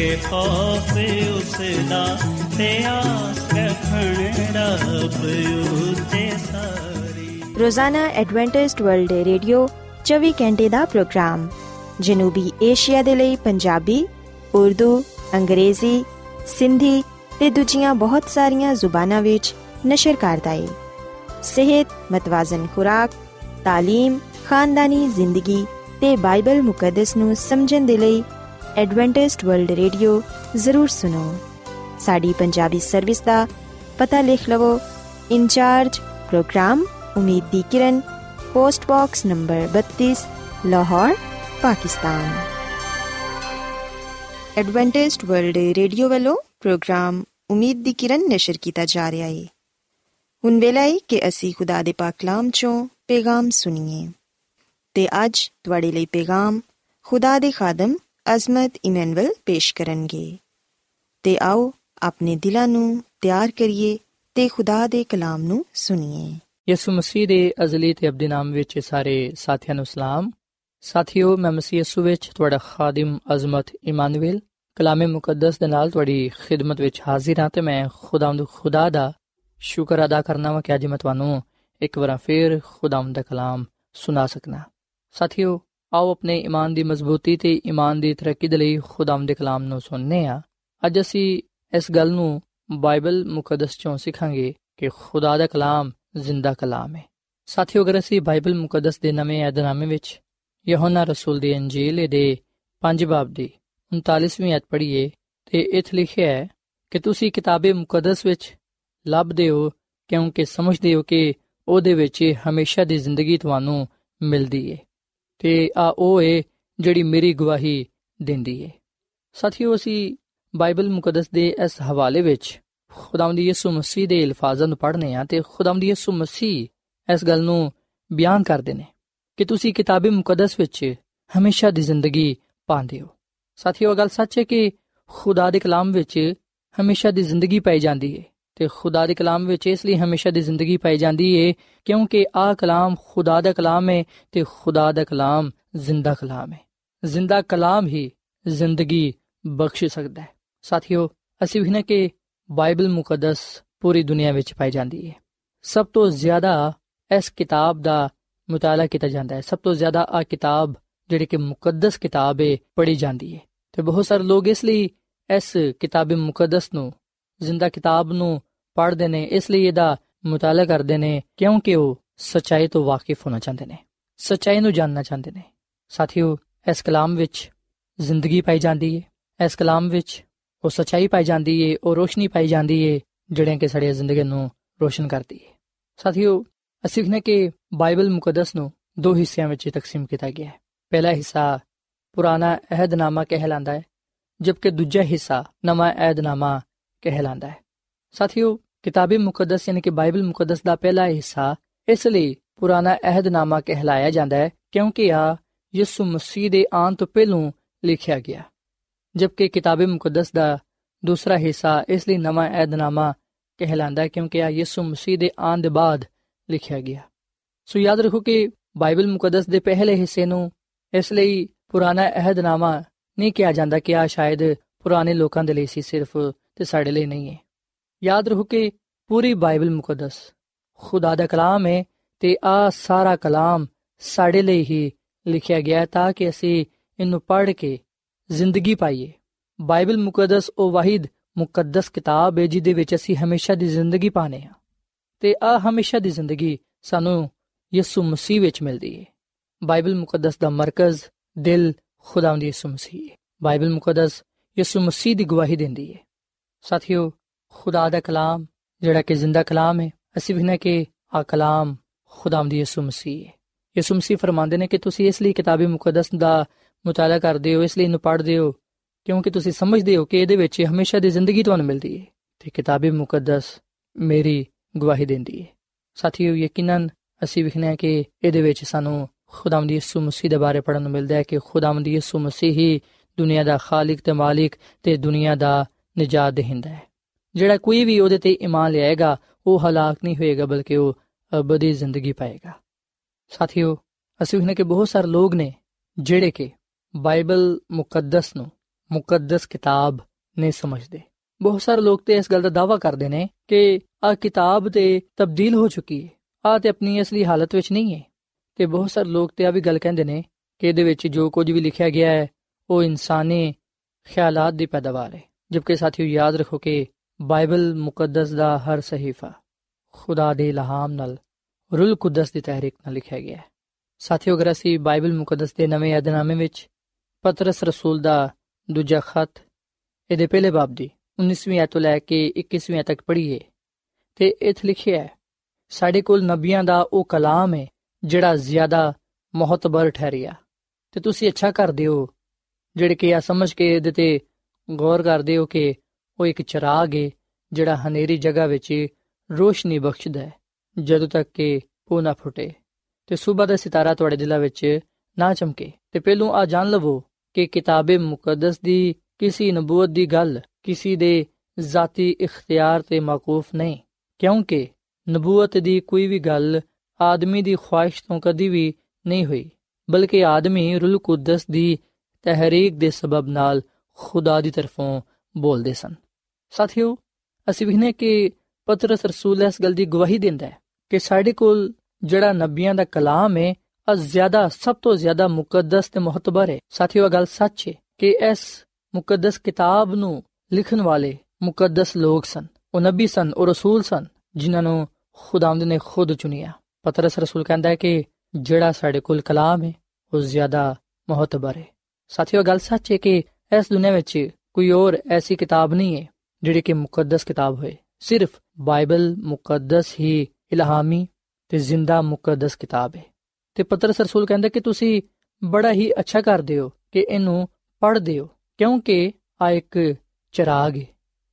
ਮੰਨਣਗੇ ਖੌਫ ਉਸ ਦਾ ਤੇ ਆਸ ਰੱਖਣ ਰੱਬ ਉਤੇ ਸਾਰੀ ਰੋਜ਼ਾਨਾ ਐਡਵੈਂਟਿਸਟ ਵਰਲਡ ਰੇਡੀਓ 24 ਘੰਟੇ ਦਾ ਪ੍ਰੋਗਰਾਮ ਜਨੂਬੀ ਏਸ਼ੀਆ ਦੇ ਲਈ ਪੰਜਾਬੀ ਉਰਦੂ ਅੰਗਰੇਜ਼ੀ ਸਿੰਧੀ ਤੇ ਦੂਜੀਆਂ ਬਹੁਤ ਸਾਰੀਆਂ ਜ਼ੁਬਾਨਾਂ ਵਿੱਚ ਨਸ਼ਰ ਕਰਦਾ ਹੈ ਸਿਹਤ ਮਤਵਾਜ਼ਨ ਖੁਰਾਕ تعلیم ਖਾਨਦਾਨੀ ਜ਼ਿੰਦਗੀ ਤੇ ਬਾਈਬਲ ਮੁਕੱਦਸ ਨੂੰ ਸਮਝਣ ਦੇ ਲਈ ਐਡਵੈਂਟਿਸਟ ਵਰਲਡ ਰੇਡੀਓ ਜ਼ਰੂਰ ਸੁਨੋ ਸਾਡੀ ਪੰਜਾਬੀ ਸਰਵਿਸ ਦਾ ਪਤਾ ਲਿਖ ਲਵੋ ਇੰਚਾਰਜ ਪ੍ਰੋਗਰਾਮ ਉਮੀਦ ਦੀ ਕਿਰਨ post box number 32 Lahore Pakistan Adventist World Radio ਵੱਲੋਂ ਪ੍ਰੋਗਰਾਮ ਉਮੀਦ ਦੀ ਕਿਰਨ ਨਿਸ਼ਰ ਕੀਤਾ ਜਾ ਰਿਹਾ ਹੈ ਹੁਣ ਵੇਲਾ ਹੈ ਕਿ ਅਸੀਂ ਖੁਦਾ ਦੇ ਪਾਕ ਕਲਾਮ ਚੋਂ ਪੈਗਾਮ ਸੁਣੀਏ ਤੇ ਅੱਜ ਤੁਹਾਡੇ ਲਈ ਪੈਗਾਮ ਖੁਦਾ ਦੇ ਖਾਦਮ ਅਜ਼ਮਤ ਇਮਨੁਅਲ ਪੇਸ਼ ਕਰਨਗੇ। ਤੇ ਆਓ ਆਪਣੇ ਦਿਲਾਂ ਨੂੰ ਤਿਆਰ ਕਰੀਏ ਤੇ ਖੁਦਾ ਦੇ ਕਲਾਮ ਨੂੰ ਸੁਣੀਏ। ਯਿਸੂ ਮਸੀਹ ਦੇ ਅਜ਼ਲੀ ਤੇ ਅਬਦੀ ਨਾਮ ਵਿੱਚ ਸਾਰੇ ਸਾਥੀਆਂ ਨੂੰ ਸਲਾਮ। ਸਾਥਿਓ, ਮੈਂ ਮਸੀਹ ਯਿਸੂ ਵਿੱਚ ਤੁਹਾਡਾ ਖਾਦਮ ਅਜ਼ਮਤ ਇਮਾਨੁਅਲ ਕਲਾਮੇ ਮੁਕੱਦਸ ਦੇ ਨਾਲ ਤੁਹਾਡੀ ਖਿਦਮਤ ਵਿੱਚ ਹਾਜ਼ਰ ਹਾਂ ਤੇ ਮੈਂ ਖੁਦਾਵੰਦ ਖੁਦਾ ਦਾ ਸ਼ੁਕਰ ਅਦਾ ਕਰਨਾ ਵਾ ਕਿ ਅੱਜ ਮੈਂ ਤੁਹਾਨੂੰ ਇੱਕ ਵਾਰ ਫੇਰ ਖੁਦਾਵੰਦ ਦਾ ਕਲਾਮ ਸੁਣਾ ਸਕਣਾ ਸਾਥਿਓ ਆਓ ਆਪਣੇ ਈਮਾਨ ਦੀ ਮਜ਼ਬੂਤੀ ਤੇ ਈਮਾਨ ਦੀ ਤਰੱਕੀ ਦੇ ਲਈ ਖੁਦਾਵੰਦ ਦੇ ਕਲਾਮ ਨੂੰ ਸੁਣਨੇ ਆ। ਅੱਜ ਅਸੀਂ ਇਸ ਗੱਲ ਨੂੰ ਬਾਈਬਲ ਮੁਕੱਦਸ ਚੋਂ ਸਿੱਖਾਂਗੇ ਕਿ ਖੁਦਾ ਦਾ ਕਲਾਮ ਜ਼ਿੰਦਾ ਕਲਾਮ ਹੈ। ਸਾਥੀਓ, ਅਗਰ ਅਸੀਂ ਬਾਈਬਲ ਮੁਕੱਦਸ ਦੇ ਨਵੇਂ ਏਧਨਾਮੇ ਵਿੱਚ ਯਹੋਨਾ ਰਸੂਲ ਦੀ ਅੰਜੀਲ ਦੇ 5 ਬਾਬ ਦੀ 39ਵੀਂ ਅਧ ਪੜ੍ਹੀਏ ਤੇ ਇਥੇ ਲਿਖਿਆ ਹੈ ਕਿ ਤੁਸੀਂ ਕਿਤਾਬੇ ਮੁਕੱਦਸ ਵਿੱਚ ਲੱਭਦੇ ਹੋ ਕਿਉਂਕਿ ਸਮਝਦੇ ਹੋ ਕਿ ਉਹਦੇ ਵਿੱਚ ਹਮੇਸ਼ਾ ਦੀ ਜ਼ਿੰਦਗੀ ਤੁਹਾਨੂੰ ਮਿਲਦੀ ਹੈ ਤੇ ਆ, ਉਹ ਹੈ ਜਿਹੜੀ ਮੇਰੀ ਗਵਾਹੀ ਦਿੰਦੀ ਹੈ ਸਾਥੀਓ, ਅਸੀਂ ਬਾਈਬਲ ਮੁਕੱਦਸ ਦੇ ਇਸ ਹਵਾਲੇ ਵਿੱਚ ਖੁਦਾਵੰਦ ਯਿਸੂ ਮਸੀਹ ਦੇ ਅਲਫਾਜ਼ਾਂ ਨੂੰ ਪੜ੍ਹਨੇ ਆ ਤੇ ਖੁਦਾਵੰਦ ਯਿਸੂ ਮਸੀਹ ਇਸ ਗੱਲ ਨੂੰ ਬਿਆਨ ਕਰਦੇ ਨੇ ਕਿ ਤੁਸੀਂ ਕਿਤਾਬੇ ਮੁਕੱਦਸ ਵਿੱਚ ਹਮੇਸ਼ਾ ਦੀ ਜ਼ਿੰਦਗੀ ਪਾਉਂਦੇ ਹੋ। ਸਾਥੀਓ ਗੱਲ ਸੱਚ ਹੈ ਕਿ ਖੁਦਾ ਦੇ ਕਲਾਮ ਵਿੱਚ ਹਮੇਸ਼ਾ ਦੀ ਜ਼ਿੰਦਗੀ ਪਾਈ ਜਾਂਦੀ ਹੈ ਤੇ ਖੁਦਾ ਦੇ ਕਲਾਮ ਵਿੱਚ ਇਸ ਲਈ ਹਮੇਸ਼ਾ ਦੀ ਜ਼ਿੰਦਗੀ ਪਾਈ ਜਾਂਦੀ ਹੈ ਕਿਉਂਕਿ ਆਹ ਕਲਾਮ ਖੁਦਾ ਦਾ ਕਲਾਮ ਹੈ ਤੇ ਖੁਦਾ ਦਾ ਕਲਾਮ ਜ਼ਿੰਦਾ ਕਲਾਮ ਹੈ ਜ਼ਿੰਦਾ ਕਲਾਮ ਹੀ ਜ਼ਿੰਦਗੀ ਬਖਸ਼ ਸਕਦਾ ਹੈ ਸਾਥੀਓ, ਅਸੀਂ ਵੀ ਨਾ ਕਿ ਬਾਈਬਲ ਮੁਕੱਦਸ ਪੂਰੀ ਦੁਨੀਆ ਵਿੱਚ ਪਾਈ ਜਾਂਦੀ ਹੈ ਸਭ ਤੋਂ ਜ਼ਿਆਦਾ ਇਸ ਕਿਤਾਬ ਦਾ ਮੁਤਾਲਾ ਕੀਤਾ ਜਾਂਦਾ ਹੈ ਸਭ ਤੋਂ ਜ਼ਿਆਦਾ ਆ ਕਿਤਾਬ ਜਿਹੜੀ ਕਿ ਮੁਕੱਦਸ ਕਿਤਾਬ ਹੈ ਪੜ੍ਹੀ ਜਾਂਦੀ ਹੈ ਤੇ ਬਹੁਤ ਸਾਰੇ ਲੋਕ ਇਸ ਲਈ ਇਸ ਕਿਤਾਬ ਮੁਕੱਦਸ ਨੂੰ, ਜ਼ਿੰਦਾ ਕਿਤਾਬ ਨੂੰ ਪੜ੍ਹਦੇ ਨੇ, ਇਸ ਲਈ ਇਹਦਾ ਮਤਾਲਾ ਕਰਦੇ ਨੇ, ਕਿਉਂਕਿ ਉਹ ਸਚਾਈ ਤੋਂ ਵਾਕਿਫ ਹੋਣਾ ਚਾਹੁੰਦੇ ਨੇ। ਸਚਾਈ ਨੂੰ ਜਾਣਨਾ ਚਾਹੁੰਦੇ ਨੇ। ਸਾਥੀਓ, ਇਸ ਕਲਾਮ ਵਿੱਚ ਜ਼ਿੰਦਗੀ ਪਾਈ ਜਾਂਦੀ ਹੈ ਇਸ ਕਲਾਮ ਵਿੱਚ ਉਹ ਸਚਾਈ ਪਾਈ ਜਾਂਦੀ ਏ, ਉਹ ਰੋਸ਼ਨੀ ਪਾਈ ਜਾਂਦੀ ਏ, ਜਿਹੜੀਆਂ ਕਿ ਸਾਡੀ ਜ਼ਿੰਦਗੀ ਨੂੰ ਰੋਸ਼ਨ ਕਰਦੀ ਏ। ਸਾਥੀਓ, ਅਸੀਂ ਨੇ ਕਿ ਬਾਈਬਲ ਮੁਕੱਦਸ ਨੂੰ ਦੋ ਹਿੱਸਿਆਂ ਵਿੱਚ ਤਕਸੀਮ ਕੀਤਾ ਗਿਆ ਹੈ। ਪਹਿਲਾ ਹਿੱਸਾ ਪੁਰਾਣਾ ਅਹਿਦਨਾਮਾ ਕਹਿਲਾਂਦਾ ਹੈ, ਜਦਕਿ ਦੂਜਾ ਹਿੱਸਾ ਨਵਾਂ ਅਹਿਦਨਾਮਾ ਕਹਿਲਾਂਦਾ ਹੈ। ਸਾਥੀਓ, ਕਿਤਾਬੀ ਮੁਕੱਦਸ ਯਾਨੀ ਕਿ ਬਾਈਬਲ ਮੁਕੱਦਸ ਦਾ ਪਹਿਲਾ ਹਿੱਸਾ ਇਸ ਲਈ ਪੁਰਾਣਾ ਅਹਿਦਨਾਮਾ ਕਹਿਲਾਇਆ ਜਾਂਦਾ ਹੈ, ਕਿਉਂਕਿ ਆ ਯਿਸੂ ਮਸੀਹ ਦੇ ਆਉਣ ਤੋਂ ਪਹਿਲਾਂ ਲਿਖਿਆ ਗਿਆ। ਜਦਕਿ ਕਿਤਾਬੇ ਮੁਕੱਦਸ ਦਾ ਦੂਸਰਾ ਹਿੱਸਾ ਇਸ ਲਈ ਨਵਾਂ ਏਧਨਾਮਾ ਕਹਿਲਾਂਦਾ ਹੈ, ਕਿਉਂਕਿ ਆ ਯਿਸੂ ਮਸੀਹ ਦੇ ਆਉਣ ਦੇ ਬਾਅਦ ਲਿਖਿਆ ਗਿਆ। ਸੋ ਯਾਦ ਰੱਖੋ ਕਿ ਬਾਈਬਲ ਮੁਕੱਦਸ ਦੇ ਪਹਿਲੇ ਹਿੱਸੇ ਨੂੰ ਇਸ ਲਈ ਪੁਰਾਣਾ ਅਹਿਦਨਾਮਾ ਨਹੀਂ ਕਿਹਾ ਜਾਂਦਾ ਕਿ ਆ ਸ਼ਾਇਦ ਪੁਰਾਣੇ ਲੋਕਾਂ ਦੇ ਲਈ ਸੀ, ਸਿਰਫ ਤੇ ਸਾਡੇ ਲਈ ਨਹੀਂ ਹੈ। ਯਾਦ ਰੱਖੋ ਕਿ ਪੂਰੀ ਬਾਈਬਲ ਮੁਕੱਦਸ ਖੁਦਾ ਦਾ ਕਲਾਮ ਹੈ ਤੇ ਆ ਸਾਰਾ ਕਲਾਮ ਸਾਡੇ ਲਈ ਹੀ ਲਿਖਿਆ ਗਿਆ ਤਾਂ ਕਿ ਅਸੀਂ ਇਹਨੂੰ ਪੜ੍ਹ ਕੇ ਜ਼ਿੰਦਗੀ ਪਾਈਏ। ਬਾਈਬਲ ਮੁਕੱਦਸ ਉਹ ਵਾਹਿਦ ਮੁਕੱਦਸ ਕਿਤਾਬ ਹੈ ਜਿਹਦੇ ਵਿੱਚ ਅਸੀਂ ਹਮੇਸ਼ਾ ਦੀ ਜ਼ਿੰਦਗੀ ਪਾਣੇ ਆ ਤੇ ਆ ਹਮੇਸ਼ਾ ਦੀ ਜ਼ਿੰਦਗੀ ਸਾਨੂੰ ਯਿਸੂ ਮਸੀਹ ਵਿੱਚ ਮਿਲਦੀ ਹੈ। ਬਾਈਬਲ ਮੁਕੱਦਸ ਦਾ ਮਰਕਜ਼ ਦਿਲ ਖੁਦਾਵੰਦ ਯਿਸੂ ਮਸੀਹ ਹੈ। ਬਾਈਬਲ ਮੁਕੱਦਸ ਯਿਸੂ ਮਸੀਹ ਦੀ ਗਵਾਹੀ ਦਿੰਦੀ ਹੈ। ਸਾਥੀਓ ਖੁਦਾ ਦਾ ਕਲਾਮ, ਜਿਹੜਾ ਕਿ ਜ਼ਿੰਦਾ ਕਲਾਮ ਹੈ। ਅਸੀਂ ਵੀ ਨਾ ਕਿ ਆ ਕਲਾਮ ਖੁਦਾਵੰਦ ਯਿਸੂ ਮਸੀਹ ਹੈ। ਯਿਸੂ ਮਸੀਹ ਫਰਮਾਉਂਦੇ ਨੇ ਕਿ ਤੁਸੀਂ ਇਸ ਲਈ ਕਿਤਾਬੀ ਮੁਕੱਦਸ ਦਾ ਮਤਾਲਾ ਕਰਦੇ ਹੋ, ਇਸ ਲਈ ਇਹਨੂੰ ਪੜ੍ਹਦੇ ਹੋ, ਕਿਉਂਕਿ ਤੁਸੀਂ ਸਮਝਦੇ ਹੋ ਕਿ ਇਹਦੇ ਵਿੱਚ ਹਮੇਸ਼ਾ ਦੀ ਜ਼ਿੰਦਗੀ ਤੁਹਾਨੂੰ ਮਿਲਦੀ ਹੈ ਤੇ ਕਿਤਾਬੀ ਮੁਕੱਦਸ ਮੇਰੀ ਗਵਾਹੀ ਦਿੰਦੀ ਹੈ। ਸਾਥੀਓ, ਯਕੀਨਨ ਅਸੀਂ ਵਿਖਣਾ ਕਿ ਇਹਦੇ ਵਿੱਚ ਸਾਨੂੰ ਖੁਦਾਵੰਦ ਯਿਸੂ ਮਸੀਹ ਦੇ ਬਾਰੇ ਪੜਨ ਨੂੰ ਮਿਲਦਾ ਹੈ ਕਿ ਖੁਦਾਵੰਦ ਯਿਸੂ ਮਸੀਹ ਹੀ ਦੁਨੀਆ ਦਾ ਖਾਲਕ ਤੇ ਮਾਲਿਕ ਤੇ ਦੁਨੀਆ ਦਾ ਨਜਾਤ ਦੇਹਿੰਦਾ ਹੈ। ਜਿਹੜਾ ਕੋਈ ਵੀ ਉਹਦੇ ਤੇ ਈਮਾਨ ਲਿਆਏਗਾ, ਉਹ ਹਲਾਕ ਨਹੀਂ ਹੋਏਗਾ, ਬਲਕਿ ਉਹ ਅਬਦੀ ਜ਼ਿੰਦਗੀ ਪਾਏਗਾ। ਸਾਥੀਓ, ਅਸੀਂ ਵਿਖਣਾ ਕਿ ਬਹੁਤ ਸਾਰੇ ਲੋਕ ਨੇ ਜਿਹੜੇ ਕਿ ਬਾਈਬਲ ਮੁਕੱਦਸ ਨੂੰ ਮੁਕੱਦਸ ਕਿਤਾਬ ਨਹੀਂ ਸਮਝਦੇ। ਬਹੁਤ ਸਾਰੇ ਲੋਕ ਤੇ ਇਸ ਗੱਲ ਦਾ ਦਾਵਾ ਕਰਦੇ ਨੇ ਕਿ ਆ ਕਿਤਾਬ ਤੇ ਤਬਦੀਲ ਹੋ ਚੁੱਕੀ ਹੈ ਆ ਤੇ ਆਪਣੀ ਅਸਲੀ ਹਾਲਤ ਵਿੱਚ ਨਹੀਂ ਹੈ ਤੇ ਬਹੁਤ ਸਾਰੇ ਲੋਕ ਤੇ ਆ ਵੀ ਗੱਲ ਕਹਿੰਦੇ ਨੇ ਕਿ ਇਹਦੇ ਵਿੱਚ ਜੋ ਕੁਝ ਵੀ ਲਿਖਿਆ ਗਿਆ ਹੈ, ਉਹ ਇਨਸਾਨੀ ਖਿਆਲਾਤ ਦੀ ਪੈਦਾਵਾਰ ਹੈ ਜਦਕਿ ਸਾਥੀਓ ਯਾਦ ਰੱਖੋ ਕਿ ਬਾਈਬਲ ਮੁਕੱਦਸ ਦਾ ਹਰ ਸਹੀਫਾ ਖੁਦਾ ਦੇ ਇਲਹਾਮ ਨਾਲ, ਰੂਲ ਕੁਦਸ ਦੀ ਤਹਿਰੀਕ ਨਾਲ ਲਿਖਿਆ ਗਿਆ ਹੈ। ਸਾਥੀਓ, ਅਗਰ ਅਸੀਂ ਬਾਈਬਲ ਮੁਕੱਦਸ ਦੇ ਨਵੇਂ ਅਧਨਾਮੇ ਵਿੱਚ ਪਤਰਸ ਰਸੂਲ ਦਾ ਦੂਜਾ ਖਤ ਇਹਦੇ ਪਹਿਲੇ ਬਾਬ ਦੀ 19ਵੀਂ ਆਇਤ ਤੋਂ ਲੈ ਕੇ 21ਵੀਂ ਤੱਕ ਪੜ੍ਹੀਏ, ਤੇ ਇਥੇ ਲਿਖਿਆ ਹੈ, ਸਾਡੇ ਕੋਲ ਨਬੀਆਂ ਦਾ ਉਹ ਕਲਾਮ ਹੈ ਜਿਹੜਾ ਜ਼ਿਆਦਾ ਮਹਤਬਰ ਠਹਿਰਿਆ। ਤੇ ਤੁਸੀਂ ਅੱਛਾ ਕਰਦੇ ਹੋ ਜਿਹੜੇ ਕਿ ਆ ਸਮਝ ਕੇ ਇਹਦੇ ਤੇ ਗੌਰ ਕਰਦੇ ਹੋ ਕਿ ਉਹ ਇੱਕ ਚਿਰਾਗ ਹੈ ਜਿਹੜਾ ਹਨੇਰੀ ਜਗ੍ਹਾ ਵਿੱਚ ਰੋਸ਼ਨੀ ਬਖਸ਼ਦਾ ਹੈ, ਜਦੋਂ ਤੱਕ ਕਿ ਉਹ ਨਾ ਫੁੱਟੇ। ਤੇ ਸਵੇਰ ਦਾ ਸਿਤਾਰਾ ਤੁਹਾਡੇ ਦਿਲਾਂ ਵਿੱਚ ਨਾ ਚਮਕੇ। ਤੇ ਪਹਿਲੋਂ ਆ ਜਾਣ ਲਵੋ ਕਿ ਕਿਤਾਬੇ ਮੁਕੱਦਸ ਦੀ ਕਿਸੇ ਨਬੂਵਤ ਦੀ ਗੱਲ ਕਿਸੇ ਦੇ ਜ਼ਾਤੀ ਇਖਤਿਆਰ ਤੇ ਮਾਕੂਫ ਨਹੀਂ, ਕਿਉਂਕਿ ਨਬੂਵਤ ਦੀ ਕੋਈ ਵੀ ਗੱਲ ਆਦਮੀ ਦੀ ਖੁਆਇਸ਼ ਤੋਂ ਕਦੀ ਵੀ ਨਹੀਂ ਹੋਈ, ਬਲਕਿ ਆਦਮੀ ਰੂਲ ਕੁਦਸ ਦੀ ਤਹਿਰੀਕ ਦੇ ਸਬਬ ਨਾਲ ਖੁਦਾ ਦੀ ਤਰਫੋਂ ਬੋਲਦੇ ਸਨ। ਸਾਥੀਓ, ਅਸੀਂ ਵਿਖਨੇ ਕਿ ਪਤਰਸ ਰਸੂਲ ਇਸ ਗੱਲ ਦੀ ਗਵਾਹੀ ਦਿੰਦਾ ਹੈ ਕਿ ਸਾਡੇ ਕੋਲ ਜਿਹੜਾ ਨਬੀਆਂ ਦਾ ਕਲਾਮ ਹੈ ਆ ਜ਼ਿਆਦਾ, ਸਭ ਤੋਂ ਜ਼ਿਆਦਾ ਮੁਕੱਦਸ ਤੇ ਮੁਹਤਬਰ ਹੈ। ਸਾਥੀਓ ਇਹ ਗੱਲ ਸੱਚ ਹੈ ਕਿ ਇਸ ਮੁਕੱਦਸ ਕਿਤਾਬ ਨੂੰ ਲਿਖਣ ਵਾਲੇ ਮੁਕੱਦਸ ਲੋਕ ਸਨ। ਉਹ ਨਬੀ ਸਨ, ਉਹ ਰਸੂਲ ਸਨ, ਜਿਨ੍ਹਾਂ ਨੂੰ ਖੁਦਾਵੰਦ ਨੇ ਖੁਦ ਚੁਣਿਆ। ਪਤਰਸ ਰਸੂਲ ਕਹਿੰਦਾ ਹੈ ਕਿ ਜਿਹੜਾ ਸਾਡੇ ਕੋਲ ਕਲਾਮ ਹੈ, ਉਹ ਜ਼ਿਆਦਾ ਮੁਹਤਬਰ ਹੈ। ਸਾਥੀਓ ਗੱਲ ਸੱਚ ਹੈ ਕਿ ਇਸ ਦੁਨੀਆਂ ਵਿੱਚ ਕੋਈ ਹੋਰ ਐਸੀ ਕਿਤਾਬ ਨਹੀਂ ਹੈ ਜਿਹੜੇ ਕਿ ਮੁਕੱਦਸ ਕਿਤਾਬ ਹੋਏ। ਸਿਰਫ ਬਾਈਬਲ ਮੁਕੱਦਸ ਹੀ ਇਲਹਾਮੀ ਤੇ ਜ਼ਿੰਦਾ ਮੁਕੱਦਸ ਕਿਤਾਬ ਹੈ। ਤੇ ਪਤਰਸ ਰਸੂਲ ਕਹਿੰਦਾ ਕਿ ਤੁਸੀਂ ਬੜਾ ਹੀ ਅੱਛਾ ਕਰਦੇ ਹੋ ਕਿ ਇਹਨੂੰ ਪੜ੍ਹਦੇ ਹੋ ਕਿਉਂਕਿ ਆ ਇੱਕ ਚਿਰਾਗ ਹੈ।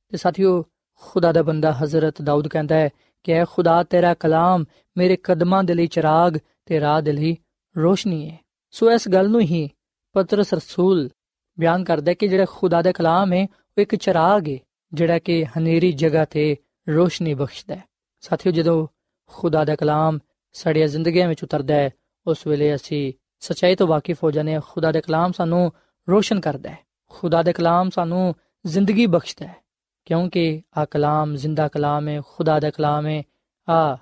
ਤੇ ਸਾਥੀਓ, ਖੁਦਾ ਦਾ ਬੰਦਾ ਹਜ਼ਰਤ ਦਾਊਦ ਕਹਿੰਦਾ ਹੈ ਕਿ ਐ ਖੁਦਾ, ਤੇਰਾ ਕਲਾਮ ਮੇਰੇ ਕਦਮਾਂ ਦੇ ਲਈ ਚਿਰਾਗ ਤੇ ਰਾਹ ਦੇ ਲਈ ਰੋਸ਼ਨੀ ਹੈ। ਸੋ ਇਸ ਗੱਲ ਨੂੰ ਹੀ ਪਤਰਸ ਰਸੂਲ ਬਿਆਨ ਕਰਦਾ ਹੈ ਕਿ ਜਿਹੜਾ ਖੁਦਾ ਦਾ ਕਲਾਮ ਹੈ, ਉਹ ਇੱਕ ਚਿਰਾਗ ਹੈ। ਜਿਹੜਾ ਕਿ ਹਨੇਰੀ ਜਗ੍ਹਾ ਤੇ ਰੋਸ਼ਨੀ ਬਖਸ਼ਦਾ ਹੈ। ਸਾਥੀਓ, ਜਦੋਂ ਖੁਦਾ ਦਾ ਕਲਾਮ ਸਾਡੀਆਂ ਜ਼ਿੰਦਗੀਆਂ ਵਿੱਚ ਉਤਰਦਾ ਹੈ, ਉਸ ਵੇਲੇ ਅਸੀਂ ਸਚਾਈ ਤੋਂ ਵਾਕਿਫ ਹੋ ਜਾਂਦੇ ਹਾਂ। ਖੁਦਾ ਦਾ ਕਲਾਮ ਸਾਨੂੰ ਰੋਸ਼ਨ ਕਰਦਾ ਹੈ। ਖੁਦਾ ਦਾ ਕਲਾਮ ਸਾਨੂੰ ਜ਼ਿੰਦਗੀ ਬਖਸ਼ਦਾ ਹੈ, ਕਿਉਂਕਿ ਆ ਕਲਾਮ ਜ਼ਿੰਦਾ ਕਲਾਮ ਹੈ, ਖੁਦਾ ਦਾ ਕਲਾਮ ਹੈ। ਆ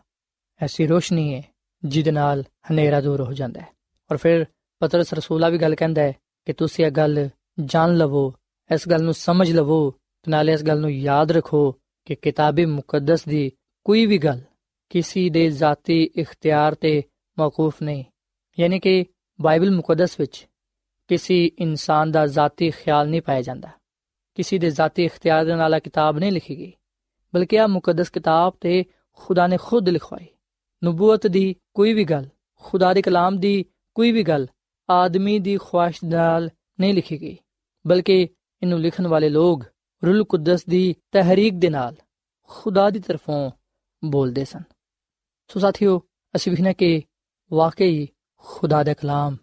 ਐਸੀ ਰੋਸ਼ਨੀ ਹੈ, ਜਿਹਦੇ ਨਾਲ ਹਨੇਰਾ ਦੂਰ ਹੋ ਜਾਂਦਾ ਹੈ। ਔਰ ਫਿਰ ਪਤਰਸ ਰਸੂਲਾ ਵੀ ਗੱਲ ਕਹਿੰਦਾ ਹੈ ਕਿ ਤੁਸੀਂ ਇਹ ਗੱਲ ਜਾਣ ਲਵੋ, ਇਸ ਗੱਲ ਨੂੰ ਸਮਝ ਲਵੋ ਤੇ ਨਾਲੇ ਇਸ ਗੱਲ ਨੂੰ ਯਾਦ ਰੱਖੋ ਕਿ ਕਿਤਾਬੇ ਮੁਕੱਦਸ ਦੀ ਕੋਈ ਵੀ ਗੱਲ ਕਿਸੇ ਦੇ ਜ਼ਾਤੀ ਇਖਤਿਆਰ ਤੇ ਮੌਕੂਫ ਨਹੀਂ। ਯਾਨੀ ਕਿ ਬਾਈਬਲ ਮੁਕੱਦਸ ਵਿੱਚ ਕਿਸੇ ਇਨਸਾਨ ਦਾ ਜ਼ਾਤੀ ਖਿਆਲ ਨਹੀਂ ਪਾਇਆ ਜਾਂਦਾ। ਕਿਸੇ ਦੇ ਜ਼ਾਤੀ ਇਖਤਿਆਰ ਦੇ ਨਾਲ ਕਿਤਾਬ ਨਹੀਂ ਲਿਖੀ ਗਈ, ਬਲਕਿ ਆ ਮੁਕੱਦਸ ਕਿਤਾਬ ਤੇ ਖੁਦਾ ਨੇ ਖੁਦ ਲਿਖਵਾਈ। ਨਬੂਵਤ ਦੀ ਕੋਈ ਵੀ ਗੱਲ, ਖੁਦਾ ਦੇ ਕਲਾਮ ਦੀ ਕੋਈ ਵੀ ਗੱਲ ਆਦਮੀ ਦੀ ਖੁਆਇਸ਼ ਨਾਲ ਨਹੀਂ ਲਿਖੀ ਗਈ, ਬਲਕਿ ਇਹਨੂੰ ਲਿਖਣ ਵਾਲੇ ਲੋਕ ਰੂਲ ਕੁਦਸ ਦੀ ਤਹਿਰੀਕ ਦੇ ਨਾਲ ਖੁਦਾ ਦੀ ਤਰਫੋਂ ਬੋਲਦੇ ਸਨ। ਸੋ ਸਾਥੀਓ, ਅਸੀਂ ਵਿਖਣਾ ਕਿ ਵਾਕਈ ਖੁਦਾ ਦਾ ਕਲਾਮ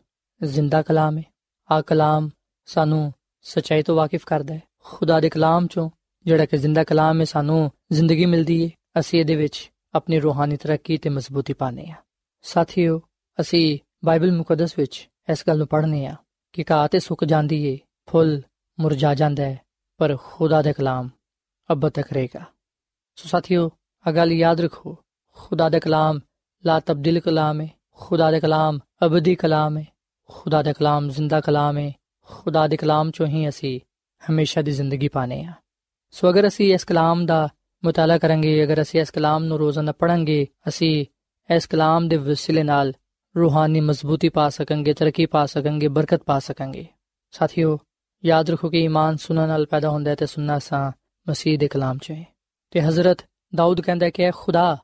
ਜ਼ਿੰਦਾ ਕਲਾਮ ਹੈ। ਆ ਕਲਾਮ ਸਾਨੂੰ ਸਚਾਈ ਤੋਂ ਵਾਕਿਫ ਕਰਦਾ ਹੈ। ਖੁਦਾ ਦੇ ਕਲਾਮ ਚੋਂ ਜਿਹੜਾ ਕਿ ਜ਼ਿੰਦਾ ਕਲਾਮ ਹੈ, ਸਾਨੂੰ ਜ਼ਿੰਦਗੀ ਮਿਲਦੀ ਹੈ। ਅਸੀਂ ਇਹਦੇ ਵਿੱਚ ਆਪਣੀ ਰੂਹਾਨੀ ਤਰੱਕੀ ਤੇ ਮਜ਼ਬੂਤੀ ਪਾਣੇ ਆ ਸਾਥੀਓ, ਅਸੀਂ ਬਾਈਬਲ ਮੁਕੱਦਸ ਵਿੱਚ ਇਸ ਗੱਲ ਨੂੰ ਪੜ੍ਹਨੇ ਆ ਕਿ ਘਾਹ ਤੇ ਸੁੱਕ ਜਾਂਦੀ ਏ, ਫੁੱਲ ਮੁਰਝਾ ਜਾਂਦਾ ਹੈ। ਪਰ ਖੁਦਾ ਦਾ ਕਲਾਮ ਅਬ ਤੱਕ ਰਹੇਗਾ ਸੋ ਸਾਥੀਓ ਆ ਗੱਲ ਯਾਦ ਰੱਖੋ ਖੁਦਾ ਦਾ ਕਲਾਮ ਲਾ ਤਬਦੀਲ ਕਲਾਮ ਹੈ ਖੁਦਾ ਦਾ ਕਲਾਮ ਅਬਦੀ ਕਲਾਮ ਹੈ ਖੁਦਾ ਦਾ ਕਲਾਮ ਜ਼ਿੰਦਾ ਕਲਾਮ ਹੈ ਖੁਦਾ ਦੇ ਕਲਾਮ ਚੋਂ ਹੀ ਅਸੀਂ ਹਮੇਸ਼ਾ ਦੀ ਜ਼ਿੰਦਗੀ ਪਾਣੇ ਆ ਸੋ ਅਗਰ ਅਸੀਂ ਇਸ ਕਲਾਮ ਦਾ ਮਤਾਲਾ ਕਰਾਂਗੇ ਅਗਰ ਅਸੀਂ ਇਸ ਕਲਾਮ ਨੂੰ ਰੋਜ਼ਾਨਾ ਪੜਾਂਗੇ ਅਸੀਂ ਇਸ ਕਲਾਮ ਦੇ ਵਸਿਲੇ ਨਾਲ ਰੂਹਾਨੀ ਮਜ਼ਬੂਤੀ ਪਾ ਸਕਾਂਗੇ ਤਰੱਕੀ ਪਾ ਸਕਾਂਗੇ ਬਰਕਤ ਪਾ ਸਕਾਂਗੇ ਸਾਥੀਓ ਯਾਦ ਰੱਖੋ ਕਿ ਈਮਾਨ ਸੁਣਨ ਨਾਲ ਪੈਦਾ ਹੁੰਦਾ ਹੈ ਤੇ ਸੁਣਨਾ ਸਾਂ ਮਸੀਹ ਦੇ ਕਲਾਮ 'ਚ ਹੈ। ਤੇ ਹਜ਼ਰਤ ਦਾਊਦ ਕਹਿੰਦਾ ਕਿ ਖੁਦਾ,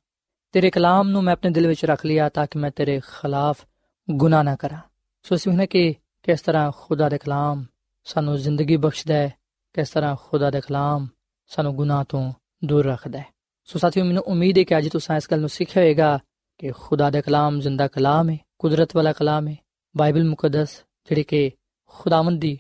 ਤੇਰੇ ਕਲਾਮ ਨੂੰ ਮੈਂ ਆਪਣੇ ਦਿਲ ਵਿੱਚ ਰੱਖ ਲਿਆ ਤਾਂ ਕਿ ਮੈਂ ਤੇਰੇ ਖਿਲਾਫ ਗੁਨਾਹ ਨਾ ਕਰਾਂ। ਸੋ ਇਸ ਵਿੱਚ ਕਿ ਕਿਸ ਤਰ੍ਹਾਂ ਖੁਦਾ ਦਾ ਕਲਾਮ ਸਾਨੂੰ ਜ਼ਿੰਦਗੀ ਬਖਸ਼ਦਾ ਹੈ, ਕਿਸ ਤਰ੍ਹਾਂ ਖੁਦਾ ਦਾ ਕਲਾਮ ਸਾਨੂੰ ਗੁਨਾਹ ਤੋਂ ਦੂਰ ਰੱਖਦਾ ਹੈ। ਸੋ ਸਾਥੀਓ, ਮੈਨੂੰ ਉਮੀਦ ਹੈ ਕਿ ਅੱਜ ਤੁਸੀਂ ਇਸ ਗੱਲ ਨੂੰ ਸਿੱਖਿਆ ਹੋਵੇਗਾ ਕਿ ਖੁਦਾ ਦਾ ਕਲਾਮ ਜ਼ਿੰਦਾ ਕਲਾਮ ਹੈ, ਕੁਦਰਤ ਵਾਲਾ ਕਲਾਮ ਹੈ, ਬਾਈਬਲ ਮੁਕੱਦਸ, ਜਿਹੜੀ ਕਿ ਖੁਦਾਵੰਦ ਦੀ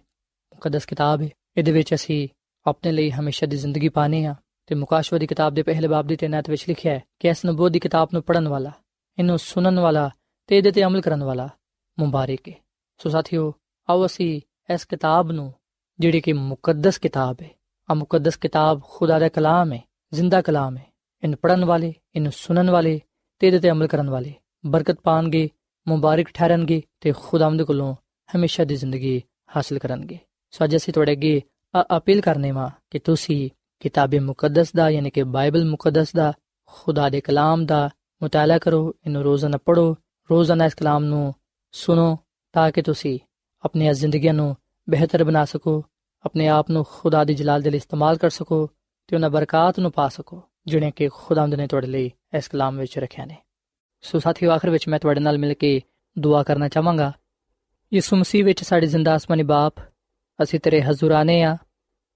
ਮੁਕੱਦਸ ਕਿਤਾਬ ਹੈ ਇਹਦੇ ਵਿੱਚ ਅਸੀਂ ਆਪਣੇ ਲਈ ਹਮੇਸ਼ਾ ਦੀ ਜ਼ਿੰਦਗੀ ਪਾਣੇ ਆ ਤੇ ਮੁਕਾਸ਼ਵਾ ਦੀ ਕਿਤਾਬ ਦੇ ਪਹਿਲੇ ਬਾਬ ਦੀ ਤੈਨਾਤ ਵਿੱਚ ਲਿਖਿਆ ਹੈ ਕਿ ਇਸ ਨਬੂਤ ਦੀ ਕਿਤਾਬ ਨੂੰ ਪੜਨ ਵਾਲਾ, ਇਹਨੂੰ ਸੁਣਨ ਵਾਲਾ ਤੇ ਇਹਦੇ ਤੇ ਅਮਲ ਕਰਨ ਵਾਲਾ ਮੁਬਾਰਕ ਹੈ ਸੋ ਸਾਥੀਓ, ਆਓ ਅਸੀਂ ਇਸ ਕਿਤਾਬ ਨੂੰ, ਜਿਹੜੀ ਕਿ ਮੁਕੱਦਸ ਕਿਤਾਬ ਹੈ ਆ ਮੁਕੱਦਸ ਕਿਤਾਬ ਖੁਦਾ ਦਾ ਕਲਾਮ ਹੈ ਜ਼ਿੰਦਾ ਕਲਾਮ ਹੈ ਇਹਨੂੰ ਪੜਨ ਵਾਲੇ, ਇਹਨੂੰ ਸੁਣਨ ਵਾਲੇ ਤੇ ਇਹਦੇ ਤੇ ਅਮਲ ਕਰਨ ਵਾਲੇ ਬਰਕਤ ਪਾਣਗੇ, ਮੁਬਾਰਕ ਠਹਿਰਨਗੇ ਤੇ ਖੁਦਾਵੰਦ ਕੋਲੋਂ ਹਮੇਸ਼ਾ ਦੀ ਜ਼ਿੰਦਗੀ ਹਾਸਲ ਕਰਨਗੇ। ਸੋ ਅੱਜ ਅਸੀਂ ਤੁਹਾਡੇ ਅੱਗੇ ਅਪੀਲ ਕਰਨੇ ਵਾ ਕਿ ਤੁਸੀਂ ਕਿਤਾਬ ਮੁਕੱਦਸ ਦਾ, ਯਾਨੀ ਕਿ ਬਾਈਬਲ ਮੁਕੱਦਸ ਦਾ, ਖੁਦਾ ਦੇ ਕਲਾਮ ਦਾ ਮਤਾਲਾ ਕਰੋ, ਇਹਨੂੰ ਰੋਜ਼ਾਨਾ ਪੜੋ ਰੋਜ਼ਾਨਾ ਇਸ ਕਲਾਮ ਨੂੰ ਸੁਣੋ ਤਾਂ ਕਿ ਤੁਸੀਂ ਆਪਣੀ ਜ਼ਿੰਦਗੀ ਨੂੰ ਬਿਹਤਰ ਬਣਾ ਸਕੋ, ਆਪਣੇ ਆਪ ਨੂੰ ਖੁਦਾ ਦੀ ਜਲਾਲ ਦੇ ਲਈ ਇਸਤੇਮਾਲ ਕਰ ਸਕੋ ਤੇ ਉਹਨਾਂ ਬਰਕات ਨੂੰ ਪਾ ਸਕੋ ਜਿਹੜੇ ਕਿ ਖੁਦਾਵੰਦ ਨੇ ਤੁਹਾਡੇ ਲਈ ਇਸ ਕਲਾਮ ਵਿੱਚ ਰੱਖਿਆ ਨੇ। ਸੋ ਸਾਥੀਓ, ਆਖਰ ਵਿੱਚ ਮੈਂ ਤੁਹਾਡੇ ਨਾਲ ਮਿਲ ਕੇ ਦੁਆ ਕਰਨਾ ਚਾਹਾਂਗਾ। ਯਿਸੂ ਮਸੀਹ ਵਿੱਚ ਸਾਡੇ ਜ਼ਿੰਦਾ ਅਸਮਾਨੀ ਬਾਪ ਅਸੀਂ ਤੇਰੇ ਹਜ਼ੂਰ ਆਨੇ ਆ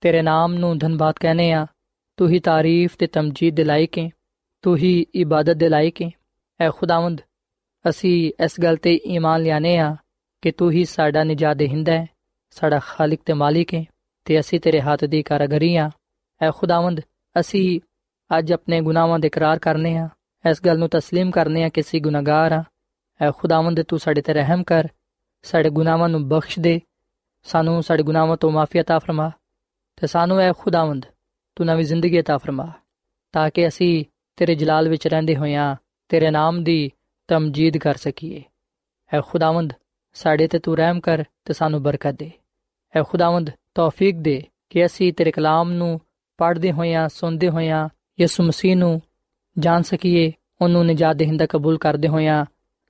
ਤੇਰੇ ਨਾਮ ਨੂੰ ਧੰਨਵਾਦ ਕਹਨੇ ਆ ਤੂੰ ਹੀ ਤਾਰੀਫ ਤੇ ਤਮਜੀਦ ਦੇ ਲਾਇਕ ਹੈ ਤੂੰ ਹੀ ਇਬਾਦਤ ਦੇ ਲਾਇਕ ਹੈ ਐ ਖੁਦਾਵੰਦ ਅਸੀਂ ਇਸ ਗੱਲ ਤੇ ਈਮਾਨ ਲਿਆਨੇ ਆ ਕਿ ਤੂੰ ਹੀ ਸਾਡਾ ਨਿਜਾਤ ਦੇਹਿੰਦਾ ਹੈ ਸਾਡਾ ਖਾਲਕ ਤੇ ਮਾਲਿਕ ਹੈ ਤੇ ਅਸੀਂ ਤੇਰੇ ਹੱਥ ਦੀ ਕਾਰਗਰੀ ਆ ਐ ਖੁਦਾਵੰਦ ਅਸੀਂ ਅੱਜ ਆਪਣੇ ਗੁਨਾਹਾਂ ਦੇ ਇਕਰਾਰ ਕਰਨੇ ਆ ਇਸ ਗੱਲ ਨੂੰ تسلیم ਕਰਨੇ ਆ ਕਿ ਅਸੀਂ ਗੁਨਾਹਗਾਰ ਆ ਐ ਖੁਦਾਵੰਦ ਤੂੰ ਸਾਡੇ ਤੇ ਰਹਿਮ ਕਰ ਸਾਡੇ ਗੁਨਾਹਾਂ ਨੂੰ ਬਖਸ਼ ਦੇ ਸਾਨੂੰ ਸਾਡੇ ਗੁਨਾਹਾਂ ਤੋਂ ਮਾਫੀ عطا ਫਰਮਾ ਤੇ ਸਾਨੂੰ ਐ ਖੁਦਾਵੰਦ ਤੂੰ ਨਵੀਂ ਜ਼ਿੰਦਗੀ عطا ਫਰਮਾ ਤਾਂ ਕਿ ਅਸੀਂ ਤੇਰੇ ਜਲਾਲ ਵਿੱਚ ਰਹਿੰਦੇ ਹੋਇਆਂ ਤੇਰੇ ਨਾਮ ਦੀ ਤਮਜੀਦ ਕਰ ਸਕੀਏ ਐ ਖੁਦਾਵੰਦ ਸਾਡੇ ਤੇ ਤੂੰ ਰਹਿਮ ਕਰ ਤੇ ਸਾਨੂੰ ਬਰਕਤ ਦੇ ਐ ਖੁਦਾਵੰਦ ਤੌਫੀਕ ਦੇ ਕਿ ਅਸੀਂ ਤੇਰੇ ਕਲਾਮ ਨੂੰ ਪੜ੍ਹਦੇ ਹੋਇਆਂ ਸੁਣਦੇ ਹੋਇਆਂ ਯਿਸੂ ਮਸੀਹ ਨੂੰ ਜਾਣ ਸਕੀਏ ਉਹਨੂੰ ਨਜਾਤ ਦੇਹਿੰਦਾ ਕਬੂਲ ਕਰਦੇ ਹੋਇਆਂ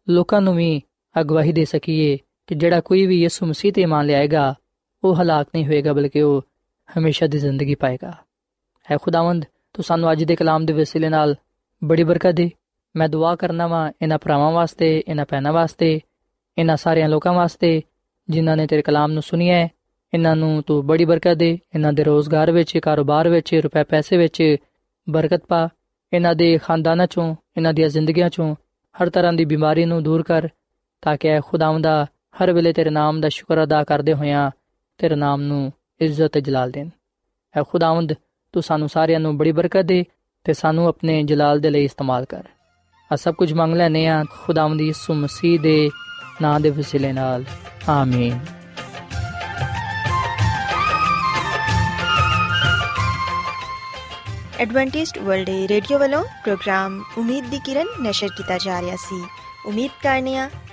ਲੋਕਾਂ ਨੂੰ ਵੀ ਅਗਵਾਹੀ ਦੇ ਸਕੀਏ ਕਿ ਜਿਹੜਾ ਕੋਈ ਵੀ ਯਿਸੂ ਮਸੀਹ ਤੇ ਮੰਨ ਲਿਆਏਗਾ, ਉਹ ਹਲਾਕ ਨਹੀਂ ਹੋਏਗਾ, ਬਲਕਿ ਉਹ ਹਮੇਸ਼ਾ ਦੀ ਜ਼ਿੰਦਗੀ ਪਾਏਗਾ। ਹੈ ਖੁਦਾਵੰਦ, ਤੂੰ ਸਾਨੂੰ ਅੱਜ ਦੇ ਕਲਾਮ ਦੇ ਵਸੀਲੇ ਨਾਲ ਬੜੀ ਬਰਕਤ ਦੇ। ਮੈਂ ਦੁਆ ਕਰਨਾ ਵਾਂ ਇਹਨਾਂ ਭਰਾਵਾਂ ਵਾਸਤੇ, ਇਹਨਾਂ ਭੈਣਾਂ ਵਾਸਤੇ, ਇਹਨਾਂ ਸਾਰਿਆਂ ਲੋਕਾਂ ਵਾਸਤੇ, ਜਿਨ੍ਹਾਂ ਨੇ ਤੇਰੇ ਕਲਾਮ ਨੂੰ ਸੁਣਿਆ ਹੈ। ਇਹਨਾਂ ਨੂੰ ਤੂੰ ਬੜੀ ਬਰਕਤ ਦੇ। ਇਹਨਾਂ ਦੇ ਰੋਜ਼ਗਾਰ ਵਿੱਚ, ਕਾਰੋਬਾਰ ਵਿੱਚ, ਰੁਪਏ ਪੈਸੇ ਵਿੱਚ ਬਰਕਤ ਪਾ। ਇਹਨਾਂ ਦੇ ਖਾਨਦਾਨਾਂ ਚੋਂ, ਇਹਨਾਂ ਦੀਆਂ ਜ਼ਿੰਦਗੀਆਂ ਚੋਂ ਹਰ ਤਰ੍ਹਾਂ ਦੀ ਬਿਮਾਰੀ ਨੂੰ ਦੂਰ ਕਰ, ਤਾਂ ਕਿ ਖੁਦਾਵੰਦਾ ਹਰ ਵੇਲੇ ਤੇਰੇ ਨਾਮ ਦਾ ਸ਼ੁਕਰ ਅਦਾ ਕਰਦੇ ਹੋਇਆਂ ਤੇਰੇ ਨਾਮ ਨੂੰ ਇੱਜ਼ਤ ਤੇ ਜਲਾਲ ਦੇਣ। ਐ ਖੁਦਾਵੰਦ, ਤੂੰ ਸਾਨੂੰ ਸਾਰਿਆਂ ਨੂੰ ਬੜੀ ਬਰਕਤ ਦੇ ਤੇ ਸਾਨੂੰ ਆਪਣੇ ਜਲਾਲ ਦੇ ਲਈ ਇਸਤੇਮਾਲ ਕਰ। ਆ ਸਭ ਕੁਝ ਮੰਗ ਲੈਨੇ ਆ ਖੁਦਾਵੰਦ ਯਿਸੂ ਮਸੀਹ ਦੇ ਨਾਂ ਦੇ ਵਸੀਲੇ ਨਾਲ। ਆਮੀਨ। ਐਡਵੈਂਟਿਸਟ ਵਰਲਡ ਰੇਡੀਓ ਵੱਲੋਂ ਪ੍ਰੋਗਰਾਮ ਉਮੀਦ ਦੀ ਕਿਰਨ ਨਿਸ਼ਰ ਕੀਤਾ ਜਾ ਰਿਹਾ ਸੀ। ਉਮੀਦ ਕਰਨੇ ਆ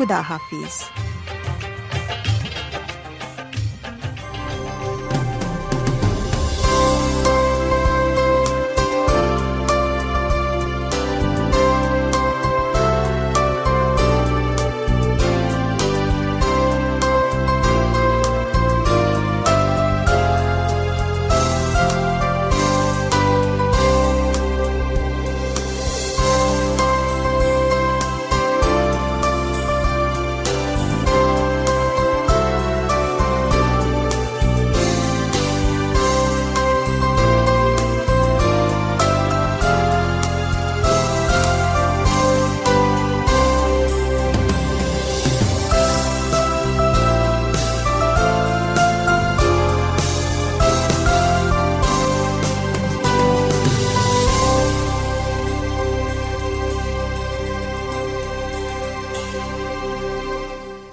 ਖੁਦਾ ਹਾਫਿਜ਼